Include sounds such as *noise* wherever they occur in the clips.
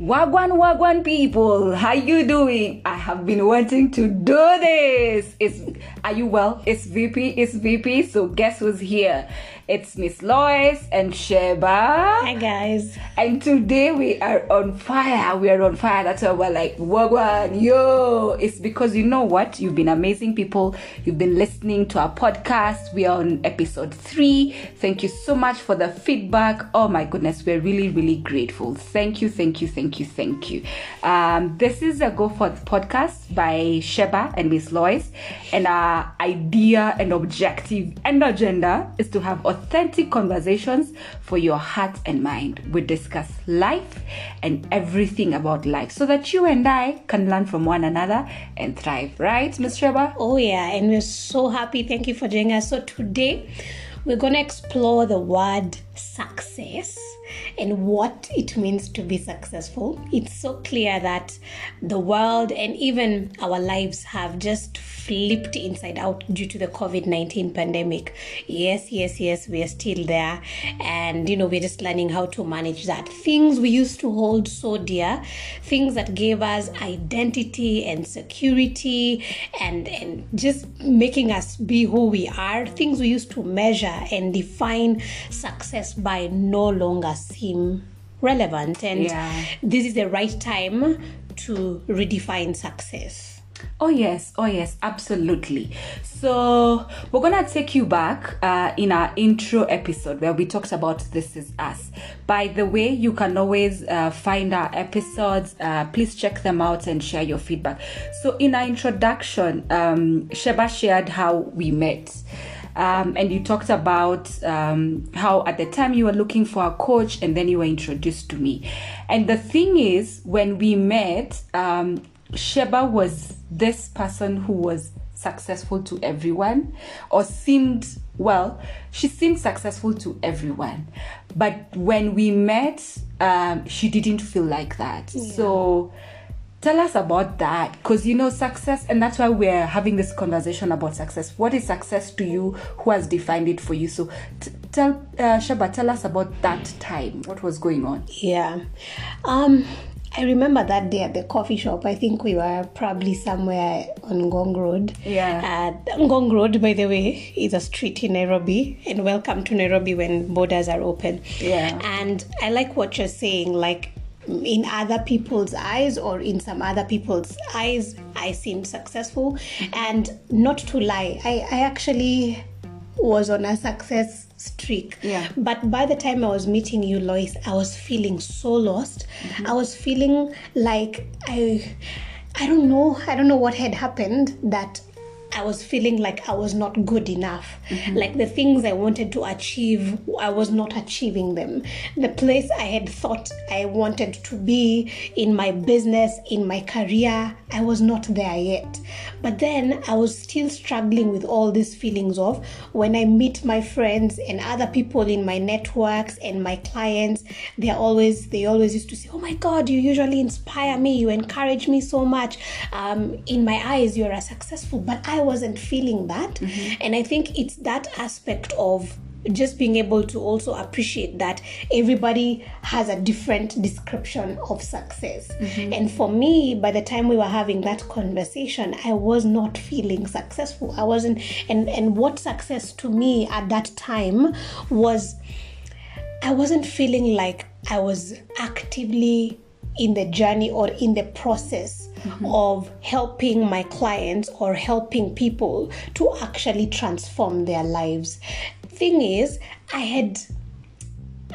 Wagwan Wagwan people, how you doing? I have been wanting to do this. It's are you well? It's VP, it's VP. So guess who's here? It's Miss Lois and Sheba. Hi guys. And today we are on fire. We are on fire. That's why we're like Wagwan, yo. It's because you know what? You've been amazing people. You've been listening to our podcast. We are on episode three. Thank you so much for the feedback. Oh my goodness, we're really, really grateful. Thank you, thank you, thank you, thank you. Um, this is a Go Forth podcast by Sheba and Miss Lois. And our idea and objective and agenda is to have authentic conversations for your heart and mind. We discuss life and everything about life so that you and I can learn from one another and thrive, right, Miss Sheba? Oh yeah, and we're so happy. Thank you for joining us. So today we're gonna explore the word success and what it means to be successful. It's so clear that the world and even our lives have just flipped inside out due to the COVID 19 pandemic. Yes, yes, yes, we are still there. And, you know, we're just learning how to manage that. Things we used to hold so dear, things that gave us identity and security and, and just making us be who we are, things we used to measure and define success by no longer relevant. And Yeah. this is the right time to redefine success. Oh, yes. Oh, yes. Absolutely. So, we're to take you back uh, in our intro episode where we talked about This Is Us. By the way, you can always uh, find our episodes. Uh, please check them out and share your feedback. So, in our introduction, um, Sheba shared how we met. Um, and you talked about um, how at the time you were looking for a coach and then you were introduced to me. And the thing is, when we met, um, Sheba was this person who was successful to everyone or seemed, well, she seemed successful to everyone. But when we met, um, she didn't feel like that. So, tell us about that because you know success and that's why we're having this conversation about success what is success to you who has defined it for you so t- tell uh, Sheba tell us about that time what was going on Yeah. Um, I remember that day at the coffee shop. I think we were probably somewhere on Ngong Road. Yeah. Uh, Ngong Road, by the way, is a street in Nairobi. And welcome to Nairobi when borders are open. Yeah. And I like what you're saying. Like, in other people's eyes or in some other people's eyes, I seemed successful. And not to lie, I, I actually was on a success streak. Yeah. But by the time I was meeting you, Lois, I was feeling so lost. Mm-hmm. I was feeling like I I don't know, I don't know what had happened that I was feeling like I was not good enough. Mm-hmm. Like the things I wanted to achieve, I was not achieving them. The place I had thought I wanted to be in my business, in my career, I was not there yet. But then I was still struggling with all these feelings of when I meet my friends and other people in my networks and my clients, they're always they always used to say, "Oh my God, you usually inspire me. You encourage me so much. Um, in my eyes, you're a successful." But I wasn't feeling that, and I think it's that aspect of just being able to also appreciate that everybody has a different description of success. Mm-hmm. And for me, by the time we were having that conversation, I was not feeling successful. I wasn't, and, and what success to me at that time was I wasn't feeling like I was actively in the journey or in the process mm-hmm. of helping my clients or helping people to actually transform their lives. Thing is, I had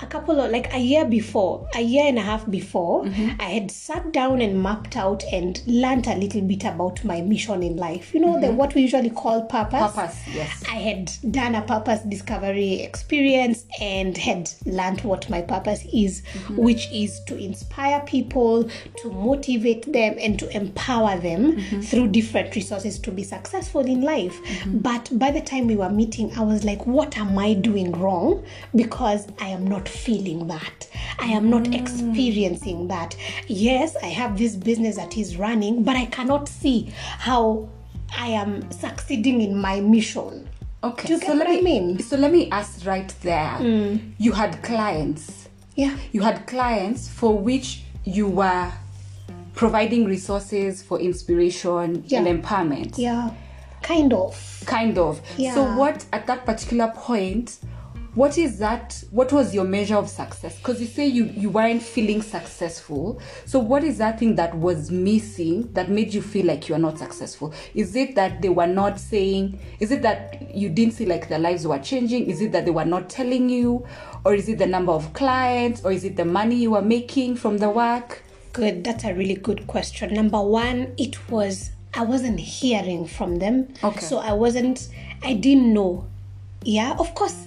a couple of like a year before, a year and a half before, mm-hmm. I had sat down and mapped out and learned a little bit about my mission in life. You know, the mm-hmm. what we usually call purpose. Purpose, yes. I had done a purpose discovery experience and had learned what my purpose is, mm-hmm. which is to inspire people, to motivate them, and to empower them through different resources to be successful in life. But by the time we were meeting, I was like, what am I doing wrong? Because I am not feeling that. I am not experiencing that. Yes, I have this business that is running, but I cannot see how I am succeeding in my mission. okay Do you so let what I me mean? Mm. so let me ask right there you had clients Yeah. you had clients for which you were providing resources for inspiration Yeah. and empowerment. Yeah, kind of. Kind of. Yeah. So, what at that particular point, what is that? What was your measure of success? Because you say you, you weren't feeling successful. So, what is that thing that was missing that made you feel like you are not successful? Is it that they were not saying, is it that you didn't see like their lives were changing? Is it that they were not telling you? Or is it the number of clients? Or is it the money you were making from the work? Good. That's a really good question. Number one, it was I wasn't hearing from them. Okay. So I wasn't. I didn't know. Yeah. Of course.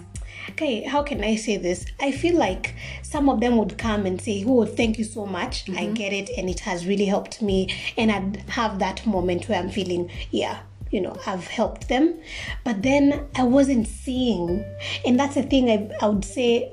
Okay. How can I say this? I feel like some of them would come and say, "Oh, thank you so much. I mm-hmm. get it, and it has really helped me." And I'd have that moment where I'm feeling, yeah. You know, I've helped them, but then I wasn't seeing, and that's the thing. I, I would say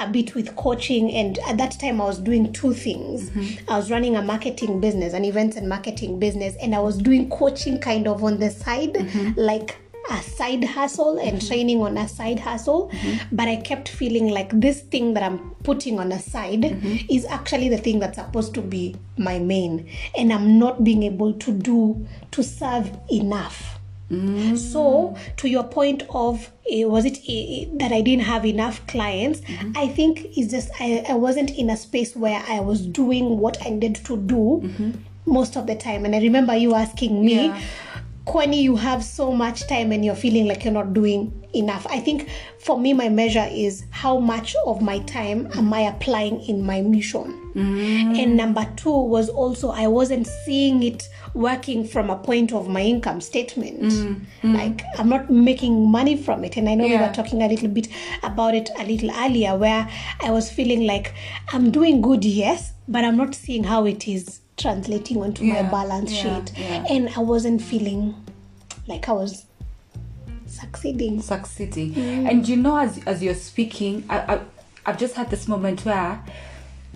a bit with coaching and at that time i was doing two things mm-hmm. i was running a marketing business an events and marketing business and i was doing coaching kind of on the side mm-hmm. like a side hustle and mm-hmm. training on a side hustle mm-hmm. but i kept feeling like this thing that i'm putting on a side mm-hmm. is actually the thing that's supposed to be my main and i'm not being able to do to serve enough so, to your point of eh, was it eh, eh that I didn't have enough clients? I think it's just I, I wasn't in a space where I was doing what I needed to do most of the time. And I remember you asking me, Yeah. Kwani, you have so much time and you're feeling like you're not doing enough. I think for me, my measure is how much of my time am I applying in my mission. Mm. And number two was also I wasn't seeing it working from a point of my income statement. Mm. Mm. Like I'm not making money from it. And I know we were talking a little bit about it a little earlier where I was feeling like I'm doing good, yes, but I'm not seeing how it is translating onto my balance yeah, sheet. yeah. And I wasn't feeling like I was succeeding. succeeding. Mm. And you know, as as you're speaking, I, I I've just had this moment where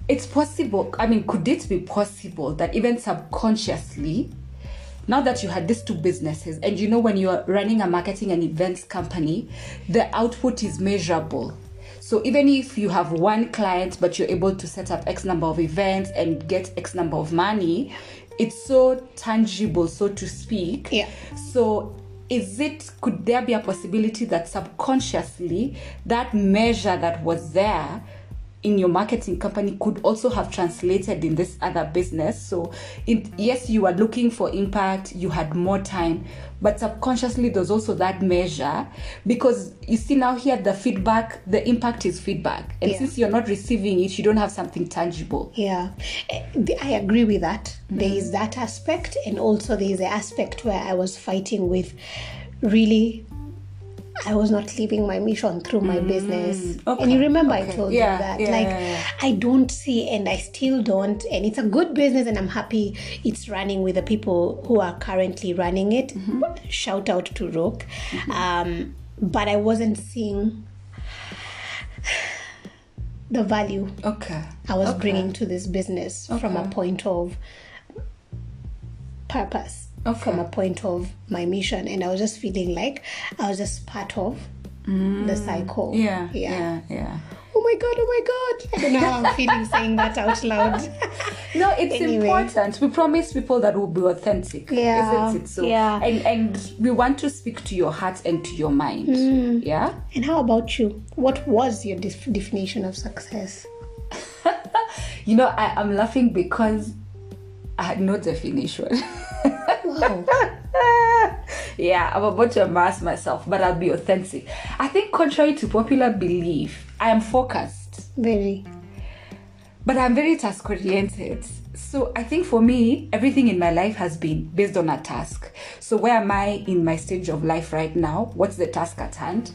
it's possible. I mean, could it be possible that even subconsciously, now that you had these two businesses, and you know when you are running a marketing and events company, the output is measurable. So even if you have one client, but you're able to set up X number of events and get X number of money, it's so tangible, so to speak. Yeah. So is it could there be a possibility that subconsciously that measure that was there in your marketing company could also have translated in this other business so it, yes you are looking for impact you had more time but subconsciously there's also that measure because you see now here the feedback the impact is feedback and Yeah. since you're not receiving it you don't have something tangible Yeah, Eh, I agree with that. There is that aspect, and also there is the aspect where I was fighting with really. I was not living my mission through my business. okay, And you remember I told Yeah, you that. yeah, like, yeah. I don't see, and I still don't. And it's a good business, and I'm happy it's running with the people who are currently running it. Mm-hmm. Shout out to Rook. Um, but I wasn't seeing the value okay I was Okay. bringing to this business from a point of purpose, from a point of my mission, and I was just feeling like I was just part of the cycle. Mm. yeah yeah yeah Oh my god! Oh my god! I don't know how I'm feeling saying that out loud. *laughs* No, it's Anyway. important. We promise people that we'll be authentic, Yeah, isn't it? So, yeah. and and we want to speak to your heart and to your mind. Mm. Yeah. and how about you? What was your def- definition of success? *laughs* You know, I, I am laughing because I had no definition. Wow. *laughs* yeah, I'm about to embarrass myself, but I'll be authentic. I think, contrary to popular belief, I am focused. Very. but I'm very task oriented. So I think for me, everything in my life has been based on a task. So where am I in my stage of life right now? What's the task at hand?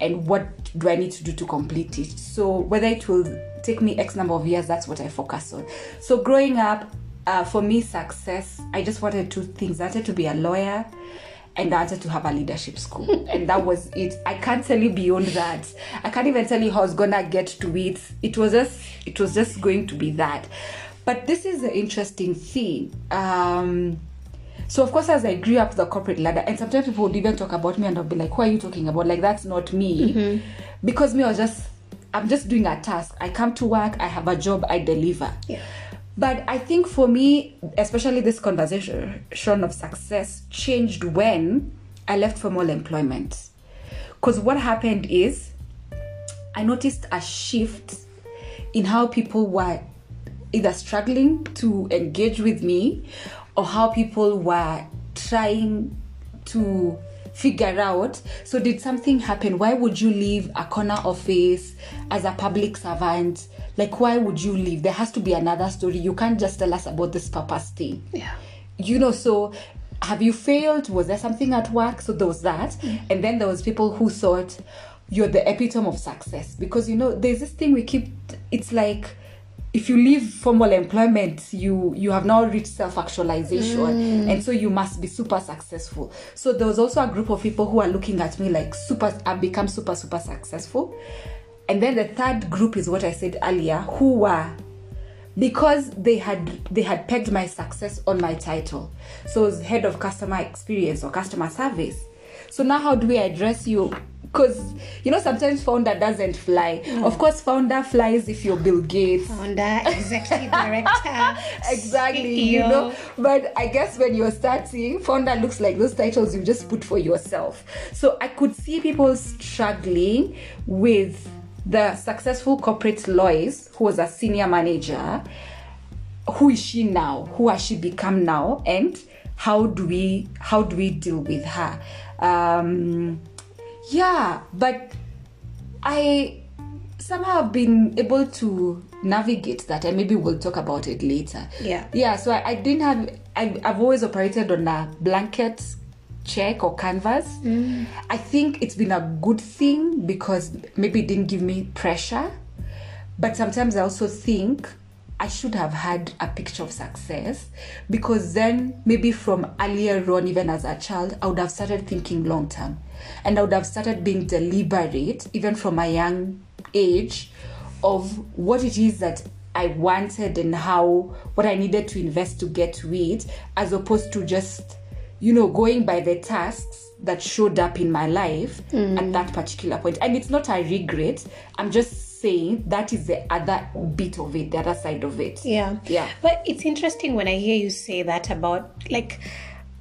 And what do I need to do to complete it? So whether it will take me X number of years, that's what I focus on. So growing up, uh, for me, success, I just wanted two things. I wanted to be a lawyer and I wanted to have a leadership school. *laughs* and that was it. I can't tell you beyond that. I can't even tell you how I was gonna get to it. It was just it was just going to be that. But this is the interesting thing. Um so of course as I grew up the corporate ladder, and sometimes people would even talk about me and I'll be like, Who are you talking about? Like that's not me. Because me I was just I'm just doing a task. I come to work, I have a job, I deliver. Yeah. But I think for me, especially this conversation of success changed when I left formal employment. Because what happened is I noticed a shift in how people were either struggling to engage with me or how people were trying to figure out so did something happen? Why would you leave a corner office as a public servant? Like why would you leave? There has to be another story. You can't just tell us about this purpose thing. Yeah. you know so have you failed? Was there something at work? So there was that. Mm. and then there was people who thought you're the epitome of success. Because you know there's this thing we keep it's like if you leave formal employment you you have now reached self-actualization. Mm. and so you must be super successful. So there was also a group of people who are looking at me like super i've become super super successful. And then the third group is what i said earlier who were because they had they had pegged my success on my title. So head of customer experience or customer service. So now how do we address you because you know sometimes founder doesn't fly. Of course founder flies if you're bill gates. Founder, executive *laughs* director. exactly you know. But i guess when you're starting founder looks like those titles you just put for yourself. So i could see people struggling with the successful corporate lois who was a senior manager. Who is she now? Who has she become now? And how do we how do we deal with her? Um yeah but i somehow have been able to navigate that and maybe we'll talk about it later. Yeah. yeah so i, I didn't have I, i've always operated on a blanket check or canvas. Mm. I think it's been a good thing because maybe it didn't give me pressure but sometimes i also think i should have had a picture of success because then maybe from earlier on even as a child i would have started thinking long term and i would have started being deliberate even from a young age of what it is that I wanted and how what I needed to invest to get to it, as opposed to just, you know, going by the tasks that showed up in my life hmm. at that particular point. And it's not a regret. I'm just saying that is the other bit of it, the other side of it. Yeah. Yeah. But it's interesting when I hear you say that about like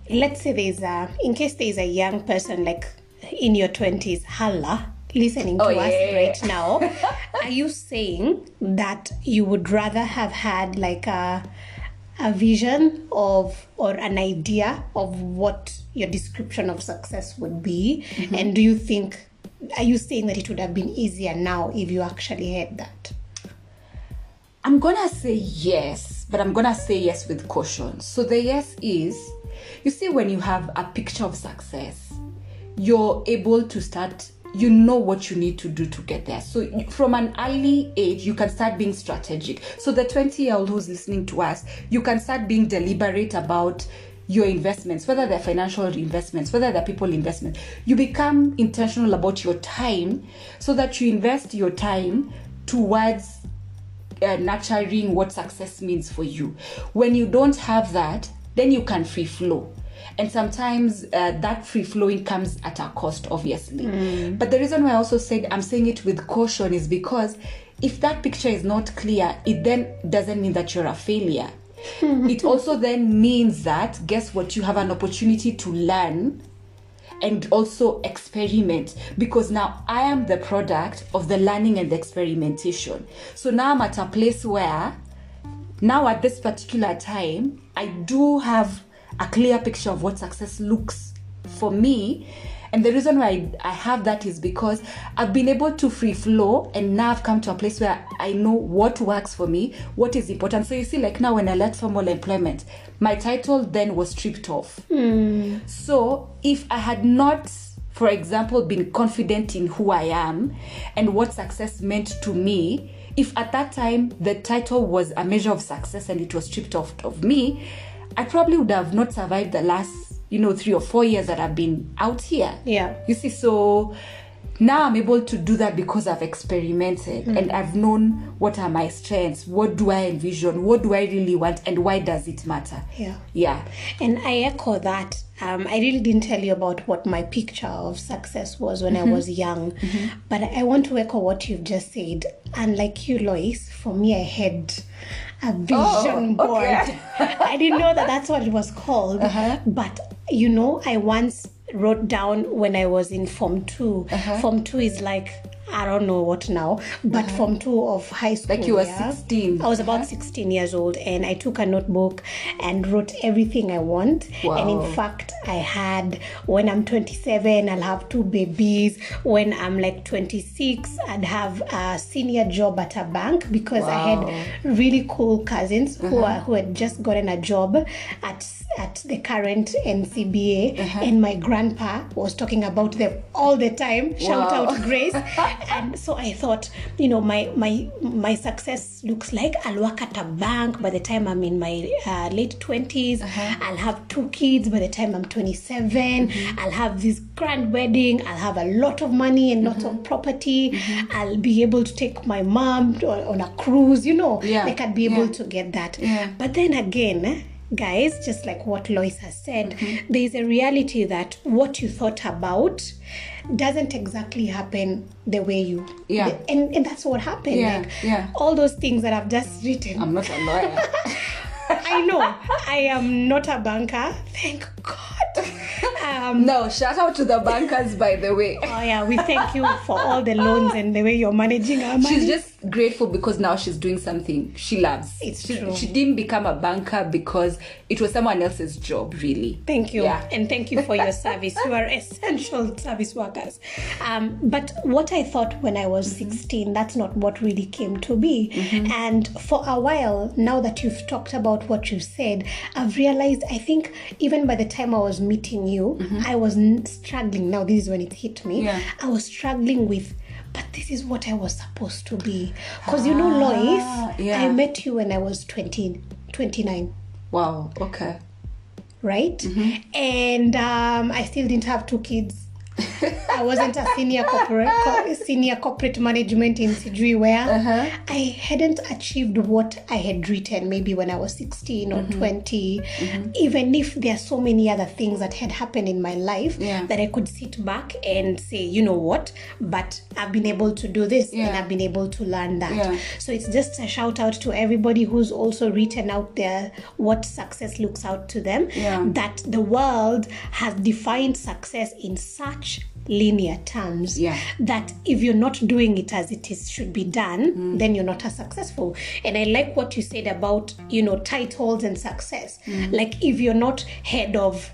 let's say there's a in case there's a young person like in your twenties, Hala, listening to Oh, us yeah. right now. *laughs* are you saying that you would rather have had like a a vision of or an idea of what your description of success would be? Mm-hmm. And do you think are you saying that it would have been easier now if you actually had that? I'm gonna say yes, but I'm gonna say yes with caution. So the yes is, you see, when you have a picture of success, you're able to start. You know what you need to do to get there. So from an early age, you can start being strategic. So the 20 year old who's listening to us, you can start being deliberate about your investments, whether they're financial investments, whether they're people investments. You become intentional about your time so that you invest your time towards uh, nurturing what success means for you. When you don't have that, then you can free flow. And sometimes uh, that free flowing comes at a cost, obviously. But the reason why I also said I'm saying it with caution is because if that picture is not clear, it then doesn't mean that you're a failure. *laughs* it also then means that, guess what, you have an opportunity to learn and also experiment because now I am the product of the learning and the experimentation. So now I'm at a place where now at this particular time, I do have a clear picture of what success looks for me. And the reason why I have that is because I've been able to free flow and now I've come to a place where I know what works for me, what is important. So you see, like now when I left formal employment, my title then was stripped off. Hmm. So if I had not, for example, been confident in who I am and what success meant to me, if at that time the title was a measure of success and it was stripped off of me, I probably would have not survived the last, you know, three or four years that I've been out here. Yeah. You see, so now I'm able to do that because I've experimented mm. and I've known what are my strengths, what do I envision, what do I really want, and why does it matter? Yeah. Yeah. And I echo that. Um, I really didn't tell you about what my picture of success was when I mm-hmm. was young, mm-hmm. but I want to echo what you've just said. And like you, Lois, for me, I had a vision Oh, board. okay. *laughs* I didn't know that that's what it was called. Uh-huh. But you know, I once wrote down when I was in Form 2. Uh-huh. Form 2 is like, I don't know what now, but from 2 of high school. Uh-huh. Like you were yeah? 16. I was about 16 years old and I took a notebook and wrote everything I want. And in fact, I had when I'm 27, I'll have two babies. When I'm like 26, I'd have a senior job at a bank because I had really cool cousins who are, who had just gotten a job at at the current NCBA, and my grandpa was talking about them all the time. Shout Wow. out Grace. *laughs* and so I thought, you know, my my my success looks like I'll work at a bank by the time I'm in my uh, late 20s. Uh-huh. I'll have two kids by the time I'm 27. Mm-hmm. I'll have this grand wedding. I'll have a lot of money and lots of mm-hmm. property. Mm-hmm. I'll be able to take my mom on a cruise, you know, Yeah. like I'd be able Yeah. to get that. Yeah. But then again, guys, just like what Lois has said, mm-hmm. there's a reality that what you thought about doesn't exactly happen the way you Yeah. and, and that's what happened Yeah, like yeah. all those things that i've just written I'm not a lawyer. *laughs* i know i am not a banker thank god *laughs* um no, shout out to the bankers, by the way. *laughs* oh yeah we thank you for all the loans and the way you're managing our money She's just grateful because now she's doing something she loves. It's she, true. she didn't become a banker because it was someone else's job, really. Thank you. Yeah. And thank you for your *laughs* service. You are essential service workers. Um, but what I thought when I was 16, that's not what really came to be. And for a while, now that you've talked about what you said, I've realized I think even by the time I was meeting you, I was struggling. Now, this is when it hit me. Yeah. I was struggling with. But this is what I was supposed to be. Because you know, Lois, Ah, yeah. I met you when I was 20, 29 Wow, okay. right? Mm-hmm. And um, I still didn't have two kids. I wasn't a senior corporate co- senior corporate management in Sijui where Uh-huh. I hadn't achieved what I had written maybe when I was 16 or Mm-hmm. 20 even if there are so many other things that had happened in my life Yeah. that I could sit back and say you know what but I've been able to do this and I've been able to learn that Yeah. so it's just a shout out to everybody who's also written out there what success looks out to them. Yeah. That the world has defined success in such linear terms Yeah. that if you're not doing it as it is should be done, mm. then you're not as successful. And I like what you said about, you know, titles and success. Mm. Like if you're not head of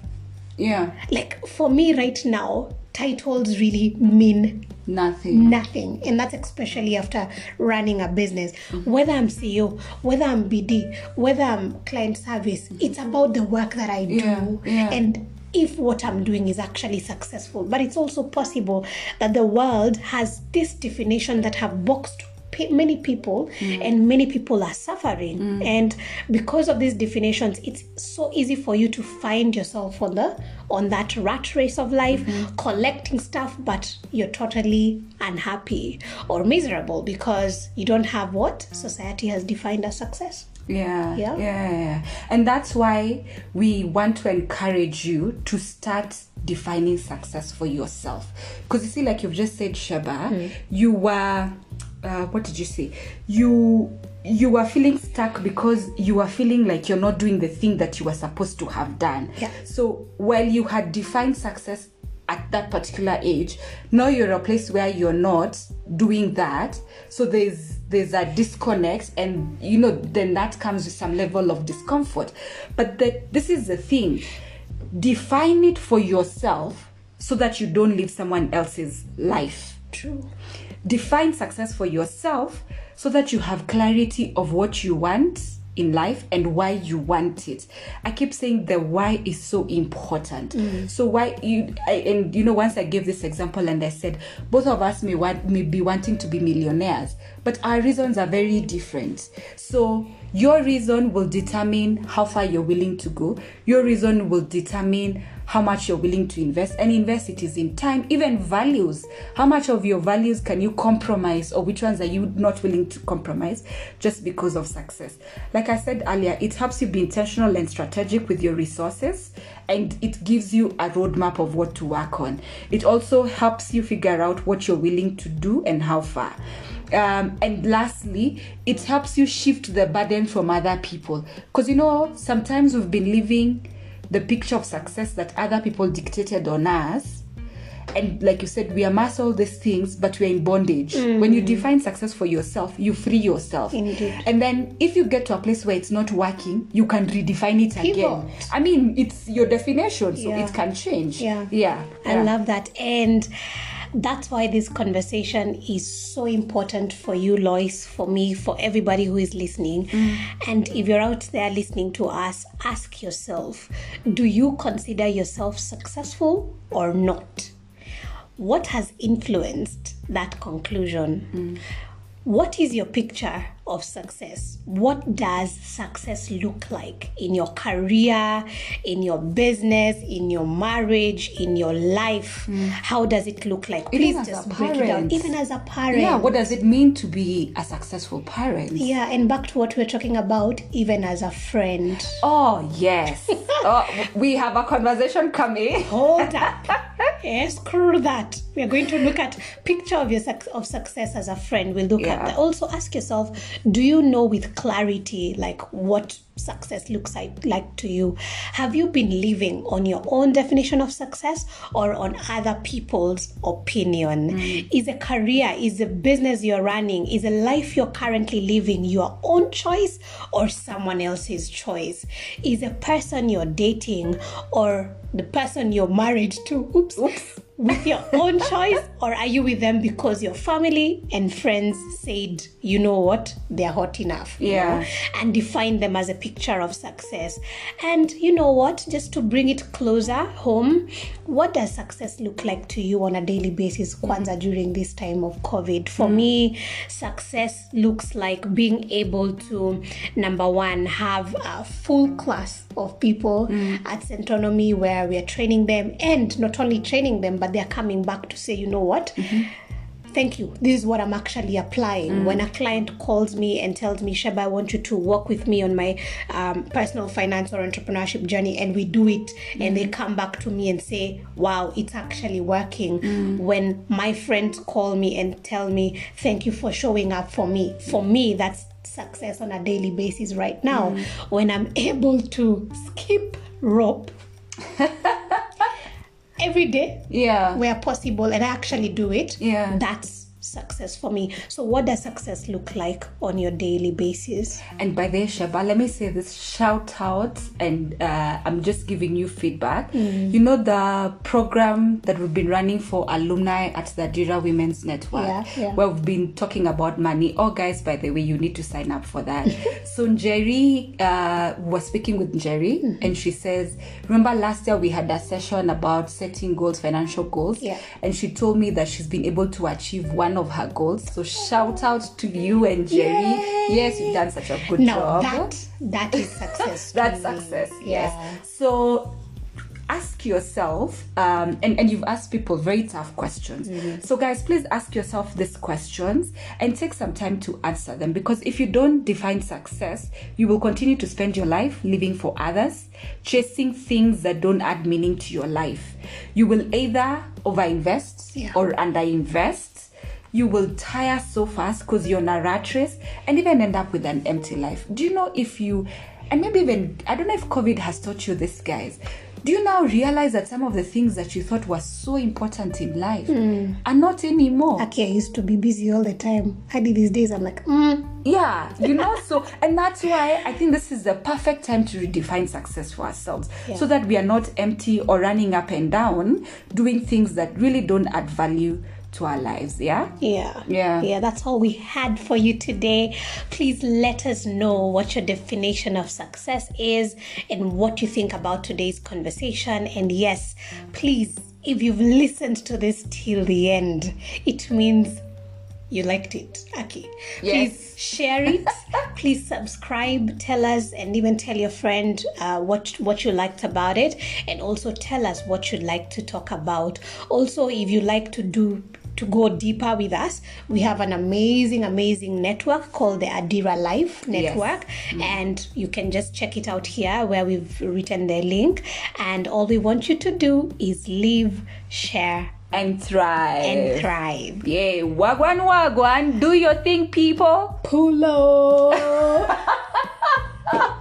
Yeah, like for me right now, titles really mean nothing. nothing and that's especially after running a business mm. whether i'm ceo whether i'm bd whether i'm client service it's about the work that i do Yeah, yeah. and if what i'm doing is actually successful. But it's also possible that the world has this definition that have boxed many people mm. and many people are suffering. Mm. And because of these definitions it's so easy for you to find yourself on the on that rat race of life mm-hmm. collecting stuff but you're totally unhappy or miserable because you don't have what society has defined as success Yeah, Yeah. yeah. And that's why we want to encourage you to start defining success for yourself. Because you see, like you've just said, Sheba, Hmm. you were, uh, what did you say? You you were feeling stuck because you were feeling like you're not doing the thing that you were supposed to have done. Yeah. So while you had defined success at that particular age, now you're a place where you're not doing that. So there's there's a disconnect, and you know then that comes with some level of discomfort. But the, this is the thing: define it for yourself so that you don't live someone else's life. true Define success for yourself so that you have clarity of what you want in life and why you want it. I keep saying the why is so important. Mm. So why you I, and you know once I gave this example and I said both of us may want may be wanting to be millionaires, but our reasons are very different. So your reason will determine how far you're willing to go. Your reason will determine how much you're willing to invest and invest it is in time even values. How much of your values can you compromise or which ones are you not willing to compromise just because of success? Like i said earlier it helps you be intentional and strategic with your resources and it gives you a roadmap of what to work on. It also helps you figure out what you're willing to do and how far um, and lastly it helps you shift the burden from other people because you know sometimes we've been living the picture of success that other people dictated on us and like you said we amass all these things but we're in bondage when you define success for yourself you free yourself Indeed. and then if you get to a place where it's not working you can redefine it again Pivot. i mean it's your definition so Yeah. it can change Yeah. yeah I yeah. love that. And that's why this conversation is so important for you, Lois, for me, for everybody who is listening. Mm. And if you're out there listening to us, ask yourself do you consider yourself successful or not? What has influenced that conclusion? Mm. What is your picture of success? What does success look like in your career, in your business, in your marriage, in your life? Mm. How does it look like? Please as just break it down. Even as a parent. yeah what does it mean to be a successful parent Yeah, and back to what we we're talking about, even as a friend. oh yes *laughs* oh, we have a conversation coming Hold up. *laughs* yes, screw that. We are going to look at picture of your of success as a friend. We'll look at that. Also, ask yourself: Do you know with clarity like what success looks like like to you? Have you been living on your own definition of success or on other people's opinion? Mm. Is a career, is a business you're running, is a life you're currently living your own choice or someone else's choice? Is a person you're dating or the person you're married to? Oops. With your own choice, or are you with them because your family and friends said, you know what, they're hot enough? you Yeah. know, and define them as a picture of success. And you know what, just to bring it closer home, what does success look like to you on a daily basis, Kwanzaa, during this time of COVID? For mm. me, success looks like being able to, number one, have a full class of people mm. at Centonomy where we are training them, and not only training them, but they're coming back to say, you know what? Mm-hmm. thank you. This is what I'm actually applying. Mm. When a client calls me and tells me, Sheba, I want you to work with me on my um, personal finance or entrepreneurship journey, and we do it, and mm. they come back to me and say, wow, it's actually working. Mm. When my friends call me and tell me, thank you for showing up for me, for me, that's success on a daily basis right now. When I'm able to skip rope *laughs* every day yeah where possible and I actually do it, Yeah. that's success for me. So, what does success look like on your daily basis? And by the way, Sheba, let me say this shout out, and uh, I'm just giving you feedback. Mm. You know the program that we've been running for alumni at the Dira Women's Network, Yeah, yeah. where we've been talking about money. Oh, guys, by the way, you need to sign up for that. *laughs* so Jerry uh, was speaking with Jerry, Mm-hmm. and she says, "Remember last year we had a session about setting goals, financial goals, Yeah. and she told me that she's been able to achieve one of her goals. So shout out to you and Jerry. Yay! Yes, you've done such a good Now, job. that that is success. *laughs* That's success. Yeah. Yes. So ask yourself, um, and, and you've asked people very tough questions. Mm-hmm. So, guys, please ask yourself these questions and take some time to answer them because if you don't define success, you will continue to spend your life living for others, chasing things that don't add meaning to your life. You will either overinvest Yeah. or underinvest you will tire so fast because you're in a rat race and even end up with an empty life. Do you know if you, and maybe even, I don't know if COVID has taught you this, guys. Do you now realize that some of the things that you thought were so important in life are not anymore? Okay, I used to be busy all the time. Hadi these days, I'm like, mm, Yeah, you know, so, and that's why I think this is the perfect time to redefine success for ourselves Yeah. so that we are not empty or running up and down doing things that really don't add value to our lives. Yeah? Yeah. Yeah. Yeah, that's all we had for you today. Please let us know what your definition of success is and what you think about today's conversation. And yes, please, if you've listened to this till the end, it means you liked it, Aki. Yes. Please share it. *laughs* please subscribe, tell us, and even tell your friend uh, what what you liked about it, and also tell us what you'd like to talk about. Also, if you like to do to go deeper with us. We have an amazing, amazing network called the Adira Life Network, yes. mm-hmm. and you can just check it out here where we've written the link. And all we want you to do is live, share, and thrive. And thrive. Yay. Wagwan wagwan. Do your thing, people. Pulo. *laughs*